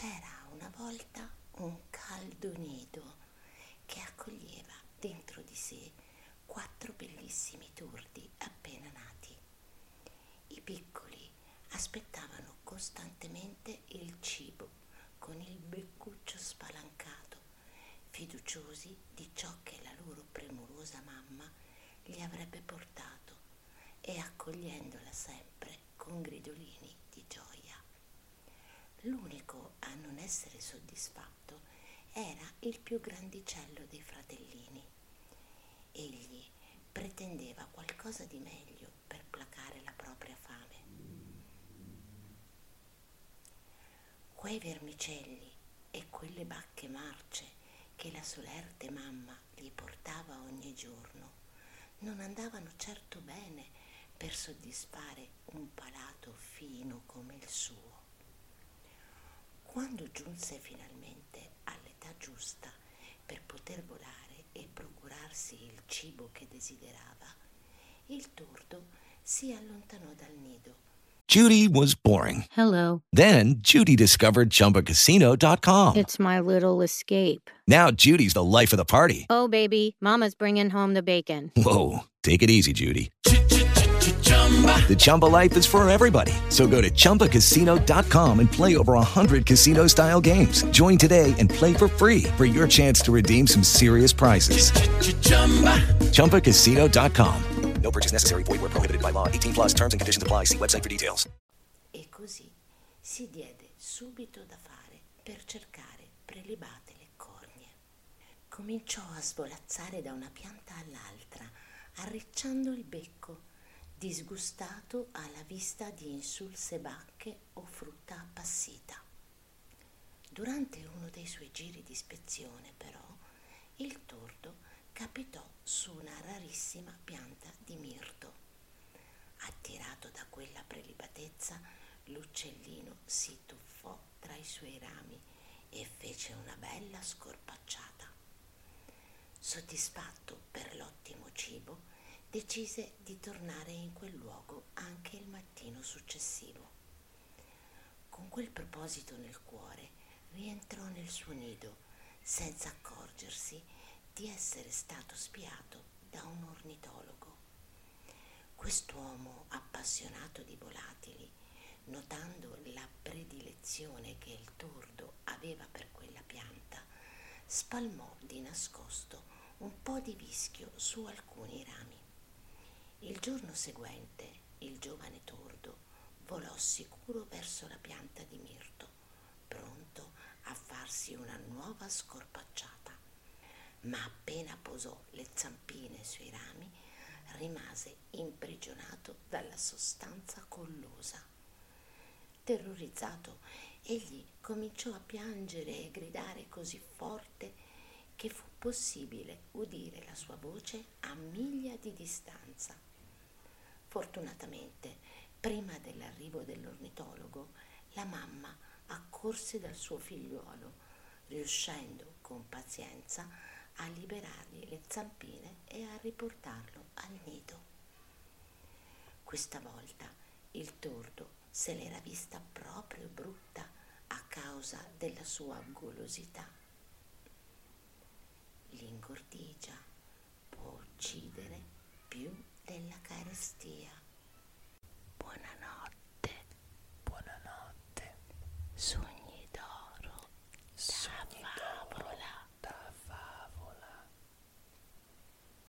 C'era una volta un caldo nido che accoglieva dentro di sé quattro bellissimi turdi appena nati. I piccoli aspettavano costantemente il cibo con il beccuccio spalancato, fiduciosi di ciò che la loro premurosa mamma gli avrebbe portato e accogliendola sempre con gridolini di gioia. L'unico a non essere soddisfatto era il più grandicello dei fratellini. Egli pretendeva qualcosa di meglio per placare la propria fame. Quei vermicelli e quelle bacche marce che la solerte mamma gli portava ogni giorno non andavano certo bene per soddisfare un palato fino come il suo. Quando giunse finalmente all'età giusta per poter volare e procurarsi il cibo che desiderava, il tordo si allontanò dal nido. Judy was boring. Hello. Then Judy discovered ChumbaCasino.com. It's my little escape. Now Judy's the life of the party. Oh, baby, Mama's bringing home the bacon. Whoa, take it easy, Judy. The Chumba life is for everybody. So go to ChumbaCasino.com and play over 100 casino style games. Join today and play for free for your chance to redeem some serious prizes. ChumbaCasino.com. No purchase necessary. Void where prohibited by law. 18 plus terms and conditions apply. See website for details. E così si diede subito da fare per cercare prelibate le cornie. Cominciò a svolazzare da una pianta all'altra, arricciando il becco, disgustato alla vista di insulse bacche o frutta appassita. Durante uno dei suoi giri di ispezione, però, il tordo capitò su una rarissima pianta di mirto. Attirato da quella prelibatezza, l'uccellino si tuffò tra i suoi rami e fece una bella scorpacciata. Soddisfatto per l'ottimo cibo, decise di tornare in quel luogo anche il mattino successivo. Con quel proposito nel cuore, rientrò nel suo nido senza accorgersi di essere stato spiato da un ornitologo. Quest'uomo appassionato di volatili, notando la predilezione che il tordo aveva per quella pianta, spalmò di nascosto un po' di vischio su alcuni rami. Il giorno seguente il giovane tordo volò sicuro verso la pianta di mirto, pronto a farsi una nuova scorpacciata. Ma appena posò le zampine sui rami, rimase imprigionato dalla sostanza collosa. Terrorizzato, egli cominciò a piangere e gridare così forte che fu possibile udire la sua voce a miglia di distanza. Fortunatamente, prima dell'arrivo dell'ornitologo, la mamma accorse dal suo figliuolo, riuscendo con pazienza a liberargli le zampine e a riportarlo al nido. Questa volta il tordo se l'era vista proprio brutta a causa della sua golosità. L'ingordigia può uccidere più della carestia. Buonanotte.